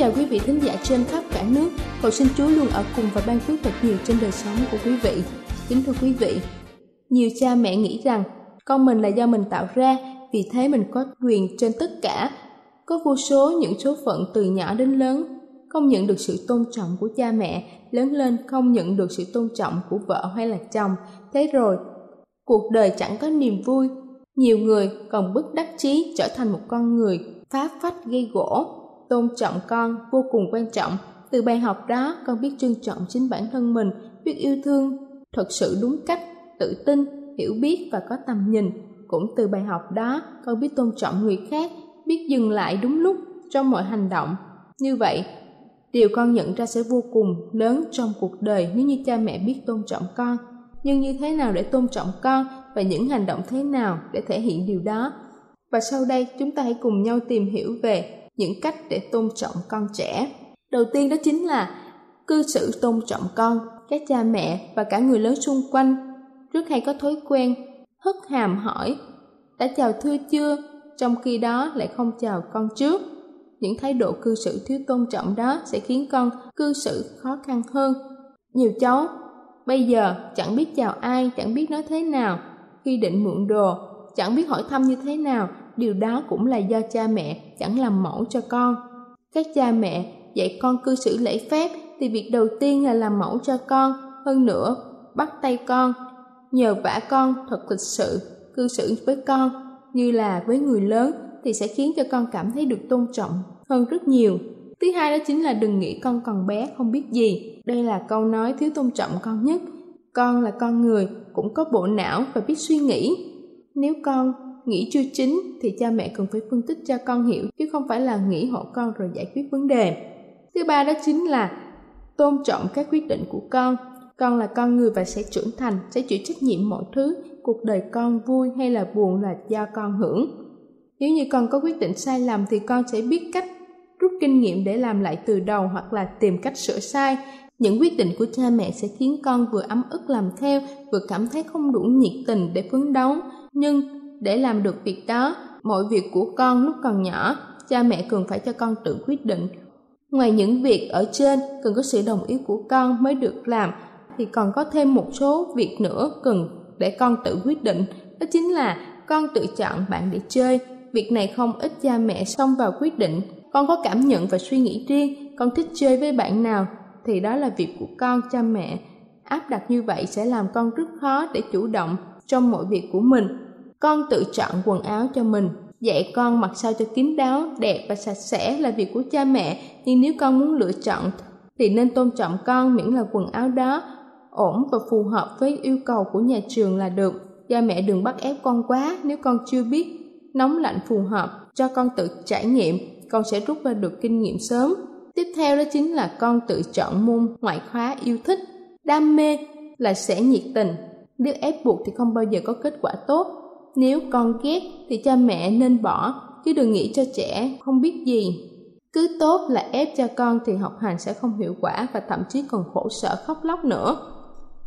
Chào quý vị thính giả trên khắp cả nước. Cầu xin Chúa luôn ở cùng và ban phước thật nhiều trên đời sống của quý vị. Kính thưa quý vị, nhiều cha mẹ nghĩ rằng con mình là do mình tạo ra, vì thế mình có quyền trên tất cả. Có vô số những số phận từ nhỏ đến lớn, không nhận được sự tôn trọng của cha mẹ, lớn lên không nhận được sự tôn trọng của vợ hay là chồng. Thế rồi, cuộc đời chẳng có niềm vui. Nhiều người còn bức đắc chí trở thành một con người phá phách gây gỗ tôn trọng con vô cùng quan trọng. Từ bài học đó, con biết trân trọng chính bản thân mình, biết yêu thương, thật sự đúng cách, tự tin, hiểu biết và có tầm nhìn. Cũng từ bài học đó, con biết tôn trọng người khác, biết dừng lại đúng lúc trong mọi hành động. Như vậy, điều con nhận ra sẽ vô cùng lớn trong cuộc đời nếu như cha mẹ biết tôn trọng con. Nhưng như thế nào để tôn trọng con và những hành động thế nào để thể hiện điều đó? Và sau đây, chúng ta hãy cùng nhau tìm hiểu về những cách để tôn trọng con trẻ. Đầu tiên đó chính là cư xử tôn trọng con, các cha mẹ và cả người lớn xung quanh. Rất hay có thói quen hất hàm hỏi đã chào thưa chưa? Trong khi đó lại không chào con trước. Những thái độ cư xử thiếu tôn trọng đó sẽ khiến con cư xử khó khăn hơn. Nhiều cháu bây giờ chẳng biết chào ai chẳng biết nói thế nào. Khi định mượn đồ chẳng biết hỏi thăm như thế nào điều đó cũng là do cha mẹ chẳng làm mẫu cho con. Các cha mẹ dạy con cư xử lễ phép thì việc đầu tiên là làm mẫu cho con, hơn nữa, bắt tay con. Nhờ vả con thật lịch sự, cư xử với con như là với người lớn thì sẽ khiến cho con cảm thấy được tôn trọng hơn rất nhiều. Thứ hai đó chính là đừng nghĩ con còn bé, không biết gì. Đây là câu nói thiếu tôn trọng con nhất. Con là con người, cũng có bộ não và biết suy nghĩ. Nếu con nghĩ chưa chính thì cha mẹ cần phải phân tích cho con hiểu, chứ không phải là nghĩ hộ con rồi giải quyết vấn đề. Thứ ba đó chính là tôn trọng các quyết định của con. Con là con người và sẽ trưởng thành, sẽ chịu trách nhiệm mọi thứ, cuộc đời con vui hay là buồn là do con hưởng. Nếu như con có quyết định sai lầm thì con sẽ biết cách rút kinh nghiệm để làm lại từ đầu hoặc là tìm cách sửa sai. Những quyết định của cha mẹ sẽ khiến con vừa ấm ức làm theo, vừa cảm thấy không đủ nhiệt tình để phấn đấu. Nhưng để làm được việc đó, mọi việc của con lúc còn nhỏ, cha mẹ cần phải cho con tự quyết định. Ngoài những việc ở trên cần có sự đồng ý của con mới được làm, thì còn có thêm một số việc nữa cần để con tự quyết định. Đó chính là con tự chọn bạn để chơi. Việc này không ít cha mẹ xông vào quyết định. Con có cảm nhận và suy nghĩ riêng, con thích chơi với bạn nào thì đó là việc của con cha mẹ. Áp đặt như vậy sẽ làm con rất khó để chủ động trong mọi việc của mình con tự chọn quần áo cho mình. Dạy con mặc sao cho kín đáo, đẹp và sạch sẽ là việc của cha mẹ. Nhưng nếu con muốn lựa chọn thì nên tôn trọng con miễn là quần áo đó ổn và phù hợp với yêu cầu của nhà trường là được. Cha mẹ đừng bắt ép con quá, nếu con chưa biết nóng lạnh phù hợp cho con tự trải nghiệm, con sẽ rút ra được kinh nghiệm sớm. Tiếp theo đó chính là con tự chọn môn ngoại khóa yêu thích. Đam mê là sẽ nhiệt tình. Nếu ép buộc thì không bao giờ có kết quả tốt. Nếu con ghét thì cha mẹ nên bỏ, chứ đừng nghĩ cho trẻ không biết gì. Cứ tốt là ép cho con thì học hành sẽ không hiệu quả và thậm chí còn khổ sở khóc lóc nữa.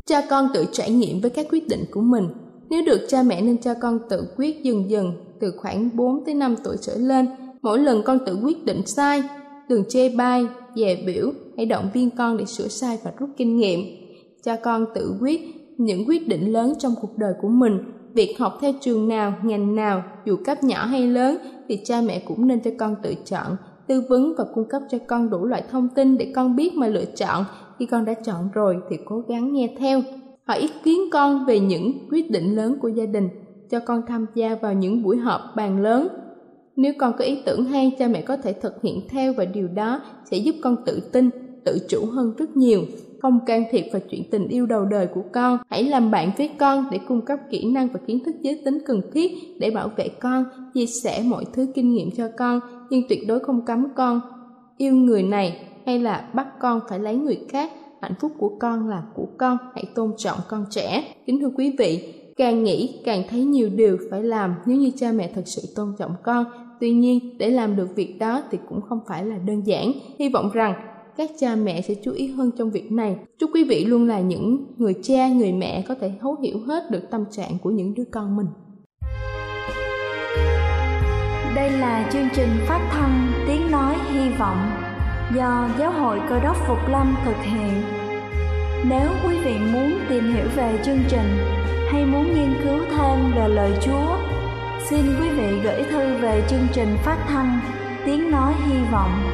Cha con tự trải nghiệm với các quyết định của mình. Nếu được cha mẹ nên cho con tự quyết dần dần từ khoảng 4 tới 5 tuổi trở lên. Mỗi lần con tự quyết định sai, đừng chê bai, dè biểu, hãy động viên con để sửa sai và rút kinh nghiệm. Cho con tự quyết những quyết định lớn trong cuộc đời của mình. Việc học theo trường nào, ngành nào, dù cấp nhỏ hay lớn, thì cha mẹ cũng nên cho con tự chọn, tư vấn và cung cấp cho con đủ loại thông tin để con biết mà lựa chọn. Khi con đã chọn rồi thì cố gắng nghe theo. Hỏi ý kiến con về những quyết định lớn của gia đình, cho con tham gia vào những buổi họp bàn lớn. Nếu con có ý tưởng hay, cha mẹ có thể thực hiện theo và điều đó sẽ giúp con tự tin, tự chủ hơn rất nhiều không can thiệp vào chuyện tình yêu đầu đời của con. Hãy làm bạn với con để cung cấp kỹ năng và kiến thức giới tính cần thiết để bảo vệ con, chia sẻ mọi thứ kinh nghiệm cho con, nhưng tuyệt đối không cấm con yêu người này hay là bắt con phải lấy người khác. Hạnh phúc của con là của con, hãy tôn trọng con trẻ. Kính thưa quý vị, càng nghĩ càng thấy nhiều điều phải làm nếu như cha mẹ thật sự tôn trọng con. Tuy nhiên, để làm được việc đó thì cũng không phải là đơn giản. Hy vọng rằng các cha mẹ sẽ chú ý hơn trong việc này. Chúc quý vị luôn là những người cha, người mẹ có thể thấu hiểu hết được tâm trạng của những đứa con mình. Đây là chương trình phát thanh Tiếng Nói Hy Vọng do Giáo hội Cơ đốc Phục Lâm thực hiện. Nếu quý vị muốn tìm hiểu về chương trình hay muốn nghiên cứu thêm về lời Chúa, xin quý vị gửi thư về chương trình phát thanh Tiếng Nói Hy Vọng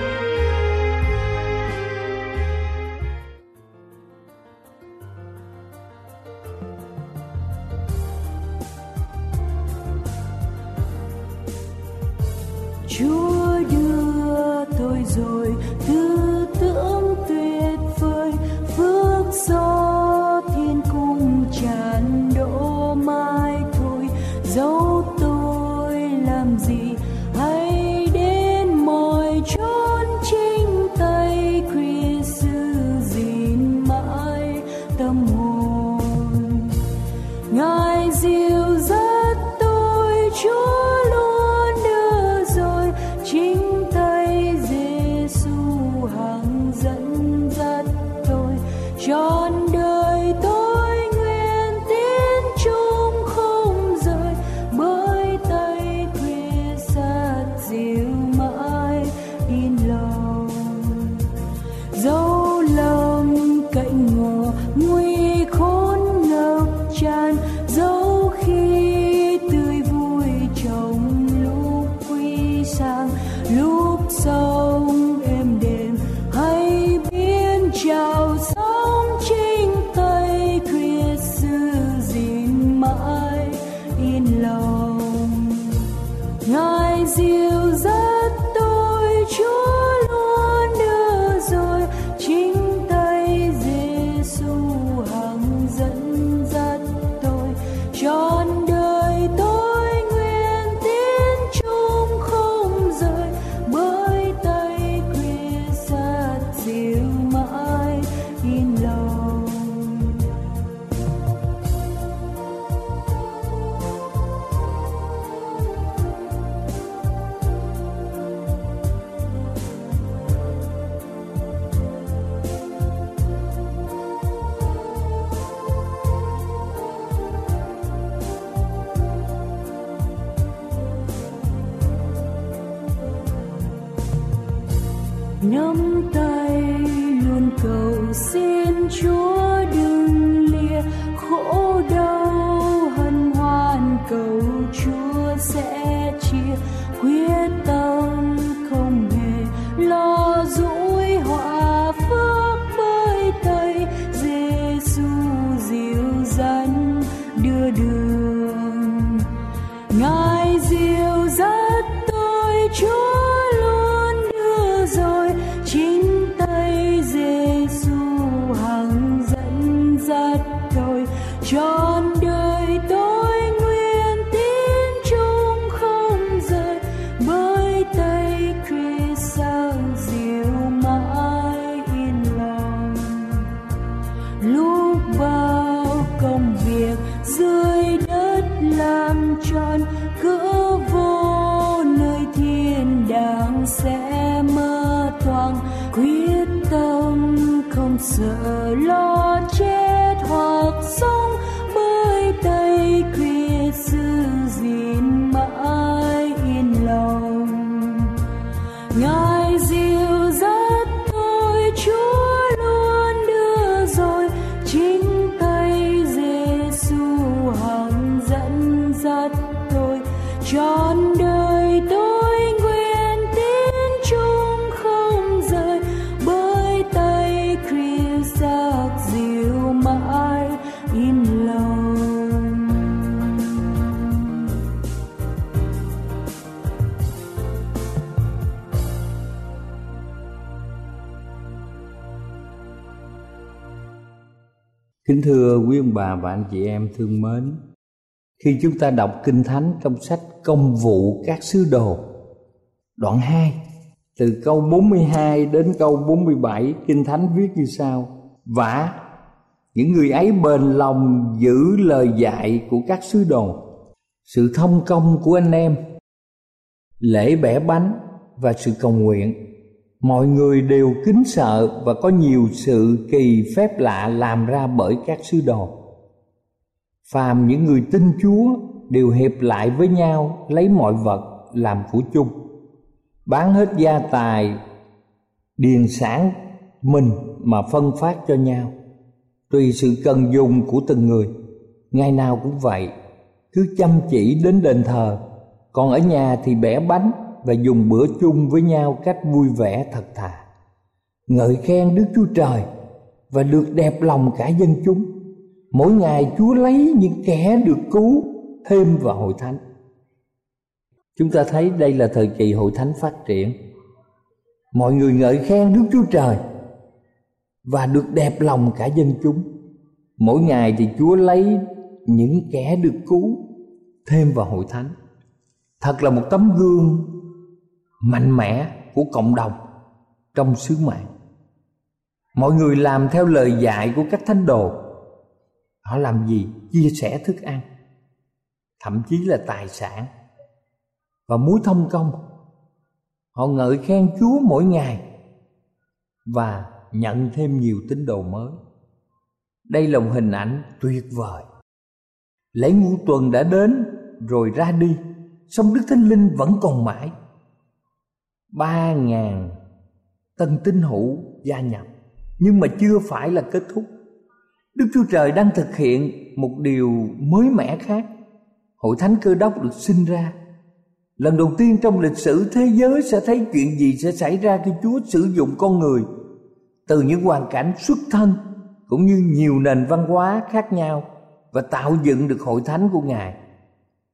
回答。Kính thưa quý ông bà và anh chị em thương mến, khi chúng ta đọc Kinh Thánh trong sách Công vụ các sứ đồ, đoạn 2, từ câu 42 đến câu 47, Kinh Thánh viết như sau: Và những người ấy bền lòng giữ lời dạy của các sứ đồ, sự thông công của anh em, lễ bẻ bánh và sự cầu nguyện mọi người đều kính sợ và có nhiều sự kỳ phép lạ làm ra bởi các sứ đồ. Phàm những người tin chúa đều hiệp lại với nhau, lấy mọi vật làm của chung. Bán hết gia tài, điền sản mình mà phân phát cho nhau. Tùy sự cần dùng của từng người, ngày nào cũng vậy. Cứ chăm chỉ đến đền thờ, còn ở nhà thì bẻ bánh và dùng bữa chung với nhau cách vui vẻ thật thà. Ngợi khen đức chúa trời và được đẹp lòng cả dân chúng. Mỗi ngày chúa lấy những kẻ được cứu thêm vào hội thánh. Chúng ta thấy đây là thời kỳ hội thánh phát triển. Mọi người ngợi khen đức chúa trời và được đẹp lòng cả dân chúng. Mỗi ngày thì chúa lấy những kẻ được cứu thêm vào hội thánh. Thật là một tấm gương mạnh mẽ của cộng đồng trong sứ mạng mọi người làm theo lời dạy của các thánh đồ. Họ làm gì? Chia sẻ thức ăn, thậm chí là tài sản và muối thông công. Họ ngợi khen chúa mỗi ngày và nhận thêm nhiều tín đồ mới. Đây là một hình ảnh tuyệt vời. Lễ ngũ tuần đã đến, rồi ra đi, song đức thánh linh vẫn còn mãi ba ngàn tân tín hữu gia nhập. Nhưng mà chưa phải là kết thúc. Đức chúa trời đang thực hiện một điều mới mẻ khác. Hội thánh cơ đốc được sinh ra. Lần đầu tiên trong lịch sử thế giới sẽ thấy chuyện gì sẽ xảy ra khi chúa sử dụng con người. Từ những hoàn cảnh xuất thân cũng như nhiều nền văn hóa khác nhau và tạo dựng được hội thánh của ngài,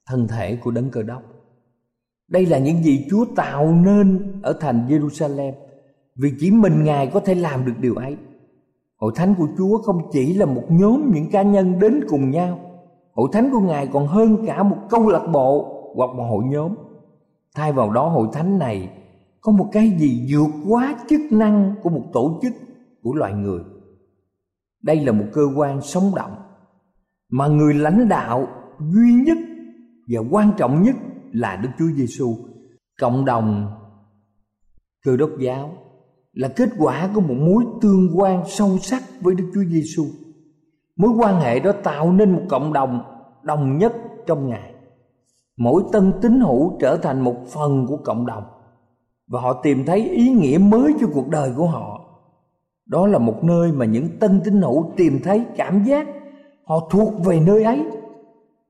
thân thể của đấng cơ đốc đây là những gì Chúa tạo nên ở thành Jerusalem. Vì chỉ mình Ngài có thể làm được điều ấy. Hội thánh của Chúa không chỉ là một nhóm những cá nhân đến cùng nhau. Hội thánh của Ngài còn hơn cả một câu lạc bộ hoặc một hội nhóm. Thay vào đó, hội thánh này có một cái gì vượt quá chức năng của một tổ chức, của loài người. Đây là một cơ quan sống động Mà người lãnh đạo duy nhất và quan trọng nhất là Đức Chúa Giêsu. Cộng đồng Cơ đốc giáo là kết quả của một mối tương quan sâu sắc với Đức Chúa Giêsu. Mối quan hệ đó tạo nên một cộng đồng đồng nhất trong Ngài. Mỗi tân tín hữu trở thành một phần của cộng đồng và họ tìm thấy ý nghĩa mới cho cuộc đời của họ. Đó là một nơi mà những tân tín hữu tìm thấy cảm giác họ thuộc về nơi ấy.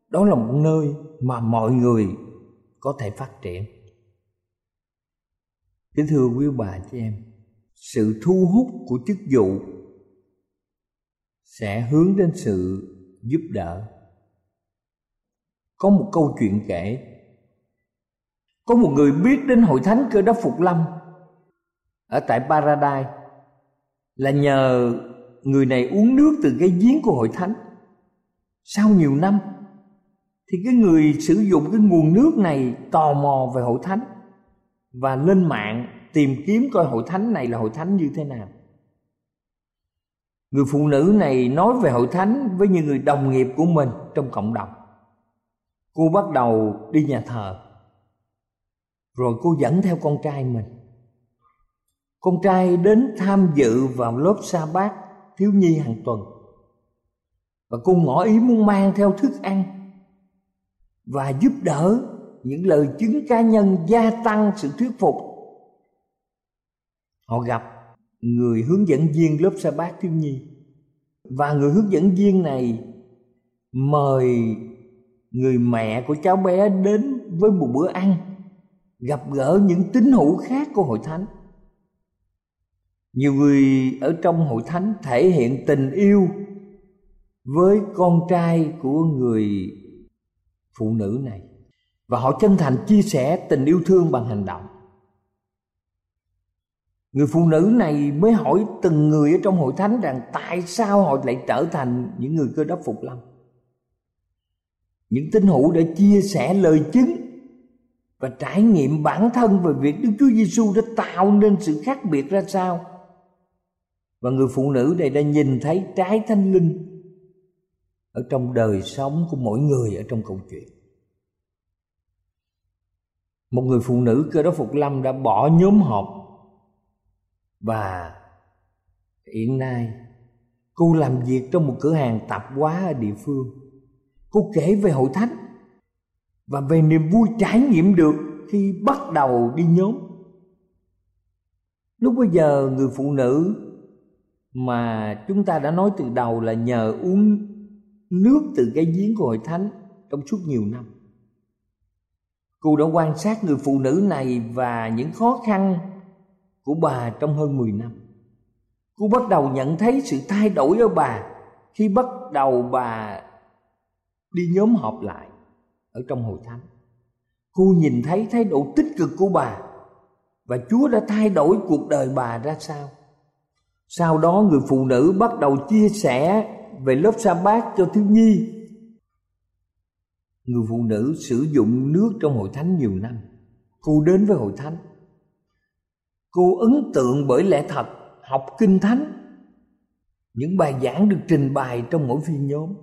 Đó là một nơi mà mọi người có thể phát triển. Kính thưa quý bà chị em, sự thu hút của chức vụ sẽ hướng đến sự giúp đỡ. Có một câu chuyện kể, có một người biết đến hội thánh cơ đốc phục lâm ở tại paradise là nhờ người này uống nước từ cái giếng của hội thánh. Sau nhiều năm thì cái người sử dụng cái nguồn nước này tò mò về hội thánh và lên mạng tìm kiếm coi hội thánh này là hội thánh như thế nào. Người phụ nữ này nói về hội thánh với những người đồng nghiệp của mình trong cộng đồng. Cô bắt đầu đi nhà thờ, rồi cô dẫn theo con trai mình. Con trai đến tham dự vào lớp sa bát thiếu nhi hàng tuần. Và cô ngỏ ý muốn mang theo thức ăn và giúp đỡ những lời chứng cá nhân gia tăng sự thuyết phục. Họ gặp người hướng dẫn viên lớp sa bát thiếu nhi. Và người hướng dẫn viên này mời người mẹ của cháu bé đến với một bữa ăn, gặp gỡ những tín hữu khác của hội thánh. Nhiều người ở trong hội thánh thể hiện tình yêu với con trai của người phụ nữ này, và họ chân thành chia sẻ tình yêu thương bằng hành động người phụ nữ này mới hỏi từng người ở trong hội thánh rằng tại sao họ lại trở thành những người cơ đốc phục lâm những tín hữu đã chia sẻ lời chứng và trải nghiệm bản thân về việc Đức Chúa Giêsu đã tạo nên sự khác biệt ra sao. Và người phụ nữ này đã nhìn thấy trái thanh linh ở trong đời sống của mỗi người ở trong câu chuyện. Một người phụ nữ cơ đốc phục lâm đã bỏ nhóm họp và hiện nay cô làm việc trong một cửa hàng tạp hóa ở địa phương cô kể về hội thánh và về niềm vui trải nghiệm được khi bắt đầu đi nhóm lúc bây giờ người phụ nữ mà chúng ta đã nói từ đầu là nhờ uống nước từ cái giếng của hội thánh trong suốt nhiều năm. Cô đã quan sát người phụ nữ này và những khó khăn của bà trong hơn 10 năm. Cô bắt đầu nhận thấy sự thay đổi ở bà khi bắt đầu bà đi nhóm họp lại ở trong hội thánh. Cô nhìn thấy thái độ tích cực của bà và chúa đã thay đổi cuộc đời bà ra sao. Sau đó người phụ nữ bắt đầu chia sẻ về lớp sa bát cho thiếu nhi. Người phụ nữ sử dụng nước trong hội thánh nhiều năm. Cô đến với hội thánh. Cô ấn tượng bởi lẽ thật học kinh thánh. Những bài giảng được trình bày trong mỗi phiên nhóm.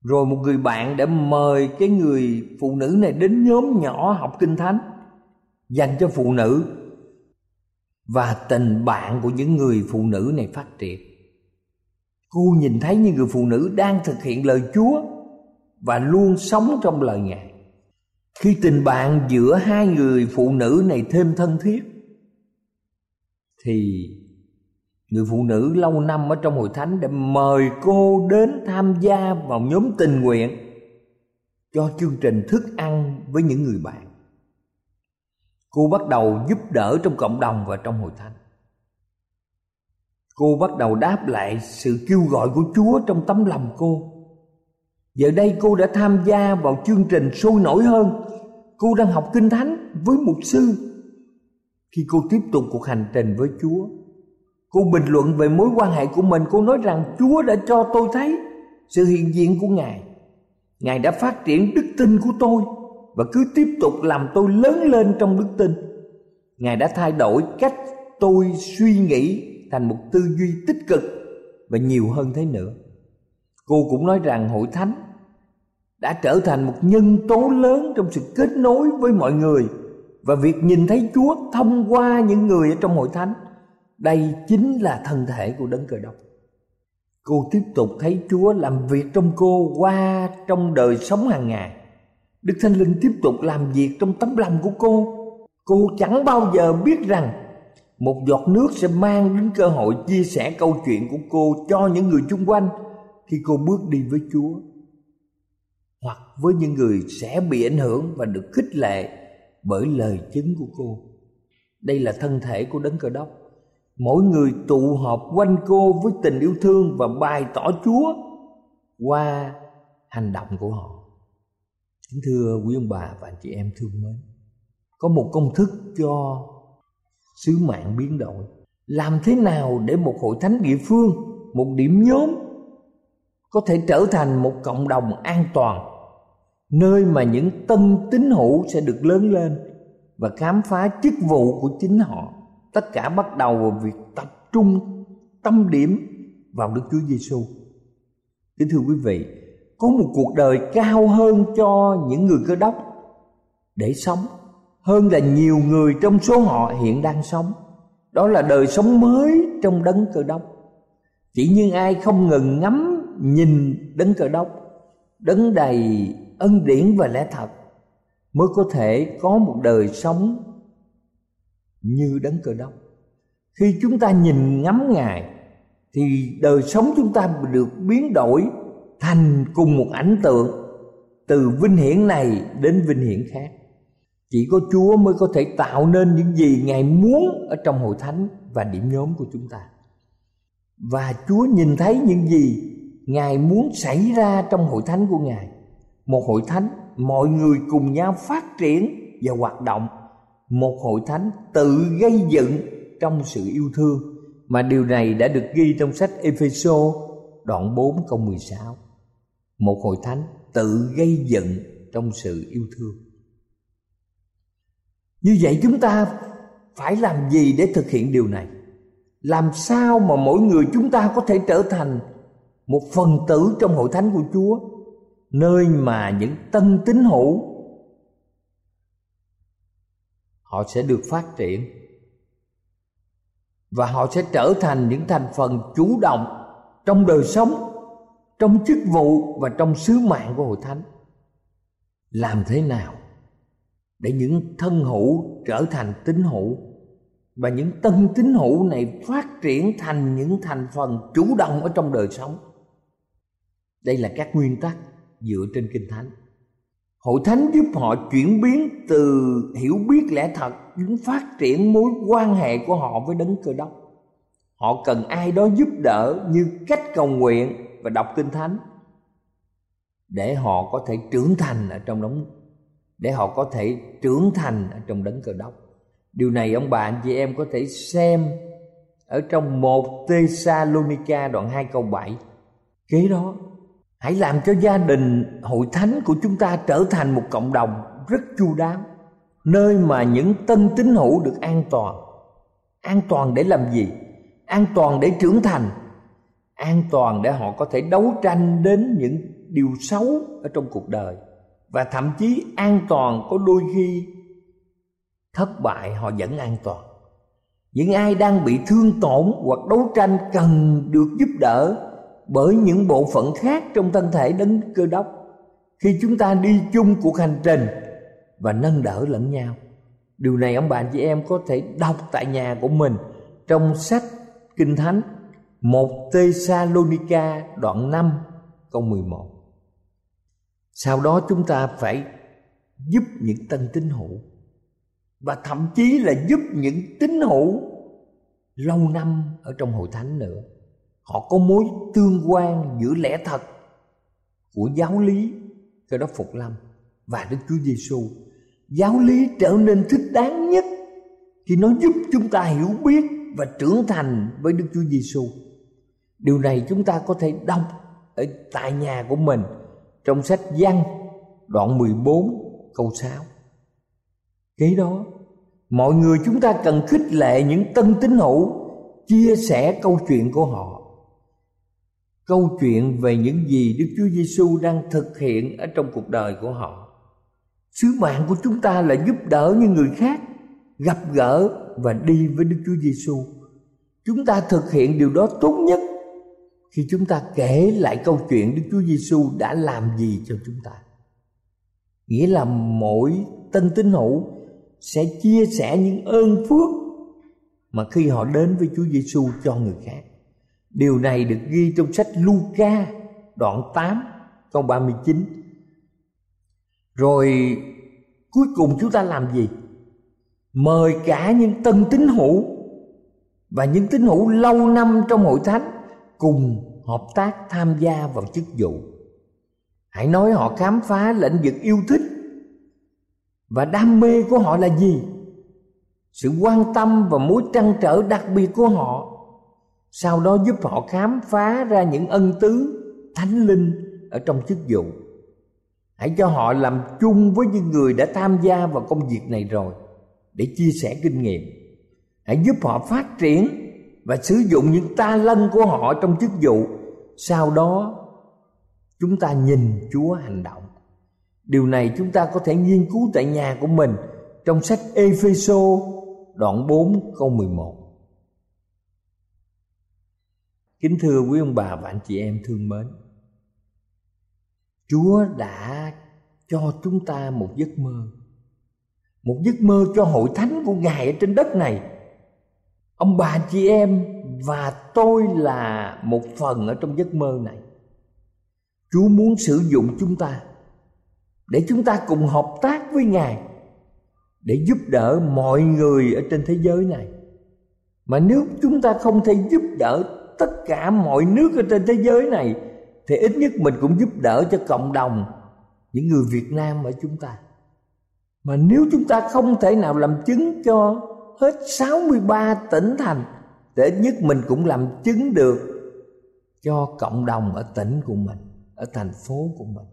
Rồi một người bạn đã mời cái người phụ nữ này đến nhóm nhỏ học kinh thánh, dành cho phụ nữ và tình bạn của những người phụ nữ này phát triển cô nhìn thấy những người phụ nữ đang thực hiện lời chúa và luôn sống trong lời ngài. Khi tình bạn giữa hai người phụ nữ này thêm thân thiết, thì người phụ nữ lâu năm ở trong hội thánh đã mời cô đến tham gia vào nhóm tình nguyện cho chương trình thức ăn với những người bạn. Cô bắt đầu giúp đỡ trong cộng đồng và trong hội thánh cô bắt đầu đáp lại sự kêu gọi của chúa trong tấm lòng cô. Giờ đây cô đã tham gia vào chương trình sôi nổi hơn. Cô đang học kinh thánh với mục sư. Khi cô tiếp tục cuộc hành trình với chúa, Cô bình luận về mối quan hệ của mình, Cô nói rằng Chúa đã cho tôi thấy Sự hiện diện của Ngài. Ngài đã phát triển đức tin của tôi Và cứ tiếp tục làm tôi lớn lên trong đức tin. Ngài đã thay đổi cách tôi suy nghĩ Thành một tư duy tích cực Và nhiều hơn thế nữa. Cô cũng nói rằng hội thánh Đã trở thành một nhân tố lớn Trong sự kết nối với mọi người Và việc nhìn thấy Chúa thông qua những người ở trong hội thánh, đây chính là thân thể của đấng cờ đốc. Cô tiếp tục thấy chúa làm việc trong cô qua trong đời sống hàng ngày. Đức thánh linh tiếp tục làm việc trong tấm lòng của cô. Cô chẳng bao giờ biết rằng một giọt nước sẽ mang đến cơ hội chia sẻ câu chuyện của cô cho những người chung quanh khi cô bước đi với chúa. Hoặc với những người sẽ bị ảnh hưởng và được khích lệ bởi lời chứng của cô. Đây là thân thể của đấng cơ đốc. Mỗi người tụ họp quanh cô với tình yêu thương và bày tỏ chúa qua hành động của họ. Kính thưa quý ông bà và anh chị em thương mến, có một công thức cho sứ mạng biến đổi. Làm thế nào để một hội thánh địa phương một điểm nhóm có thể trở thành một cộng đồng an toàn nơi mà những tân tín hữu sẽ được lớn lên và khám phá chức vụ của chính họ? Tất cả bắt đầu vào việc tập trung tâm điểm vào Đức Chúa Giêsu. Kính thưa quý vị, có một cuộc đời cao hơn cho những người cơ đốc để sống hơn là nhiều người trong số họ hiện đang sống. đó là đời sống mới trong đấng cơ đốc. Chỉ nhưng ai không ngừng ngắm, nhìn đấng cơ đốc, đấng đầy ân điển và lẽ thật, mới có thể có một đời sống như đấng cơ đốc. Khi chúng ta nhìn ngắm ngài, thì đời sống chúng ta được biến đổi thành cùng một ảnh tượng từ vinh hiển này đến vinh hiển khác chỉ có chúa mới có thể tạo nên những gì ngài muốn ở trong hội thánh và điểm nhóm của chúng ta và chúa nhìn thấy những gì ngài muốn xảy ra trong hội thánh của ngài một hội thánh, mọi người cùng nhau phát triển và hoạt động một hội thánh tự gây dựng trong sự yêu thương mà điều này đã được ghi trong sách Epheso đoạn 4 câu 16. Một hội thánh tự gây dựng trong sự yêu thương. Như vậy chúng ta phải làm gì để thực hiện điều này? Làm sao mà mỗi người chúng ta có thể trở thành một phần tử trong hội thánh của Chúa, nơi mà những tân tín hữu họ sẽ được phát triển và họ sẽ trở thành những thành phần chủ động trong đời sống trong chức vụ và trong sứ mạng của hội thánh làm thế nào để những thân hữu trở thành tín hữu. Và những tân tín hữu này phát triển thành những thành phần chủ động ở trong đời sống. Đây là các nguyên tắc dựa trên kinh thánh. Hội thánh giúp họ chuyển biến từ hiểu biết lẽ thật đến phát triển mối quan hệ của họ với đấng cơ đốc. Họ cần ai đó giúp đỡ như cách cầu nguyện và đọc kinh thánh để họ có thể trưởng thành ở trong đấng để họ có thể trưởng thành ở trong đấng cơ đốc. Điều này, ông bà, anh chị em có thể xem ở trong một Thessalonica đoạn 2 câu 7 kế đó, hãy làm cho gia đình hội thánh của chúng ta trở thành một cộng đồng rất chu đáo, nơi mà những tân tín hữu được an toàn. An toàn để làm gì? An toàn để trưởng thành. An toàn để họ có thể đấu tranh đến những điều xấu ở trong cuộc đời và thậm chí an toàn có đôi khi thất bại, họ vẫn an toàn. Những ai đang bị thương tổn hoặc đấu tranh cần được giúp đỡ bởi những bộ phận khác trong thân thể đấng cơ đốc. Khi chúng ta đi chung cuộc hành trình và nâng đỡ lẫn nhau. Điều này, ông bạn chị em có thể đọc tại nhà của mình trong sách kinh thánh một Thessalonica đoạn 5 câu 11 sau đó chúng ta phải giúp những tân tín hữu. Và thậm chí là giúp những tín hữu lâu năm ở trong hội thánh nữa. Họ có mối tương quan giữa lẽ thật của giáo lý, cái đó phục lâm, và đức chúa giêsu giáo lý trở nên thích đáng nhất khi nó giúp chúng ta hiểu biết và trưởng thành với đức chúa giêsu điều này chúng ta có thể đọc ở tại nhà của mình trong sách văn đoạn 14 câu 6 kế đó, mọi người chúng ta cần khích lệ những tân tín hữu chia sẻ câu chuyện của họ câu chuyện về những gì Đức Chúa Giêsu đang thực hiện ở trong cuộc đời của họ. Sứ mạng của chúng ta là giúp đỡ những người khác, gặp gỡ và đi với Đức Chúa Giêsu. Chúng ta thực hiện điều đó tốt nhất khi chúng ta kể lại câu chuyện Đức Chúa Giêsu đã làm gì cho chúng ta. Nghĩa là mỗi tân tín hữu sẽ chia sẻ những ơn phước mà khi họ đến với Chúa Giêsu cho người khác. Điều này được ghi trong sách Luca đoạn 8 câu 39. Rồi cuối cùng chúng ta làm gì? Mời cả những tân tín hữu và những tín hữu lâu năm trong hội thánh cùng hợp tác tham gia vào chức vụ. Hãy nói họ khám phá lĩnh vực yêu thích và đam mê của họ là gì? Sự quan tâm và mối trăn trở đặc biệt của họ, sau đó giúp họ khám phá ra những ân tứ thánh linh ở trong chức vụ hãy cho họ làm chung với những người đã tham gia vào công việc này rồi để chia sẻ kinh nghiệm hãy giúp họ phát triển và sử dụng những ta lân của họ trong chức vụ. Sau đó, chúng ta nhìn chúa hành động. Điều này chúng ta có thể nghiên cứu tại nhà của mình trong sách Epheso đoạn 4 câu 11 kính thưa quý ông bà và anh chị em thương mến, chúa đã cho chúng ta một giấc mơ. Một giấc mơ cho hội thánh của ngài ở trên đất này ông bà chị em và tôi là một phần ở trong giấc mơ này chúa muốn sử dụng chúng ta để chúng ta cùng hợp tác với ngài, để giúp đỡ mọi người ở trên thế giới này mà nếu chúng ta không thể giúp đỡ tất cả mọi nước ở trên thế giới này, thì ít nhất mình cũng giúp đỡ cho cộng đồng những người Việt Nam ở chúng ta. Mà nếu chúng ta không thể nào làm chứng cho hết 63 tỉnh thành để nhất mình cũng làm chứng được cho cộng đồng ở tỉnh của mình, ở thành phố của mình.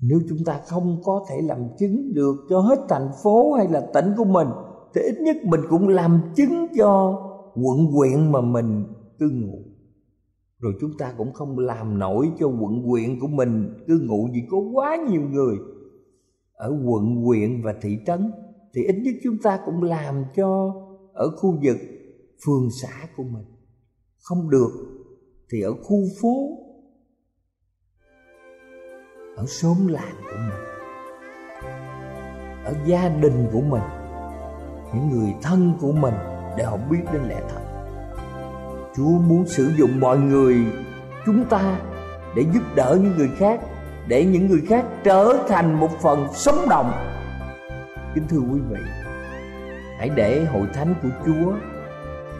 Nếu chúng ta không có thể làm chứng được cho hết thành phố hay là tỉnh của mình thì ít nhất mình cũng làm chứng cho quận huyện mà mình cư ngụ rồi chúng ta cũng không làm nổi cho quận huyện của mình cư ngụ vì có quá nhiều người ở quận huyện và thị trấn thì ít nhất chúng ta cũng làm cho ở khu vực phường xã của mình. Không được thì ở khu phố, ở xóm làng của mình, ở gia đình của mình, những người thân của mình để họ biết đến lẽ thật. Chúa muốn sử dụng mọi người chúng ta để giúp đỡ những người khác, để những người khác trở thành một phần sống động kính thưa quý vị, hãy để hội thánh của chúa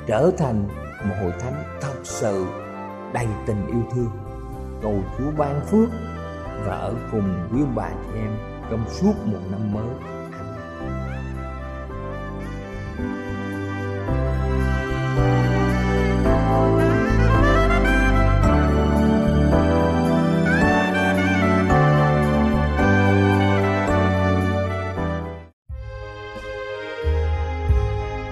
trở thành một hội thánh thật sự đầy tình yêu thương. Cầu chúa ban phước và ở cùng quý ông bà chị em trong suốt một năm mới.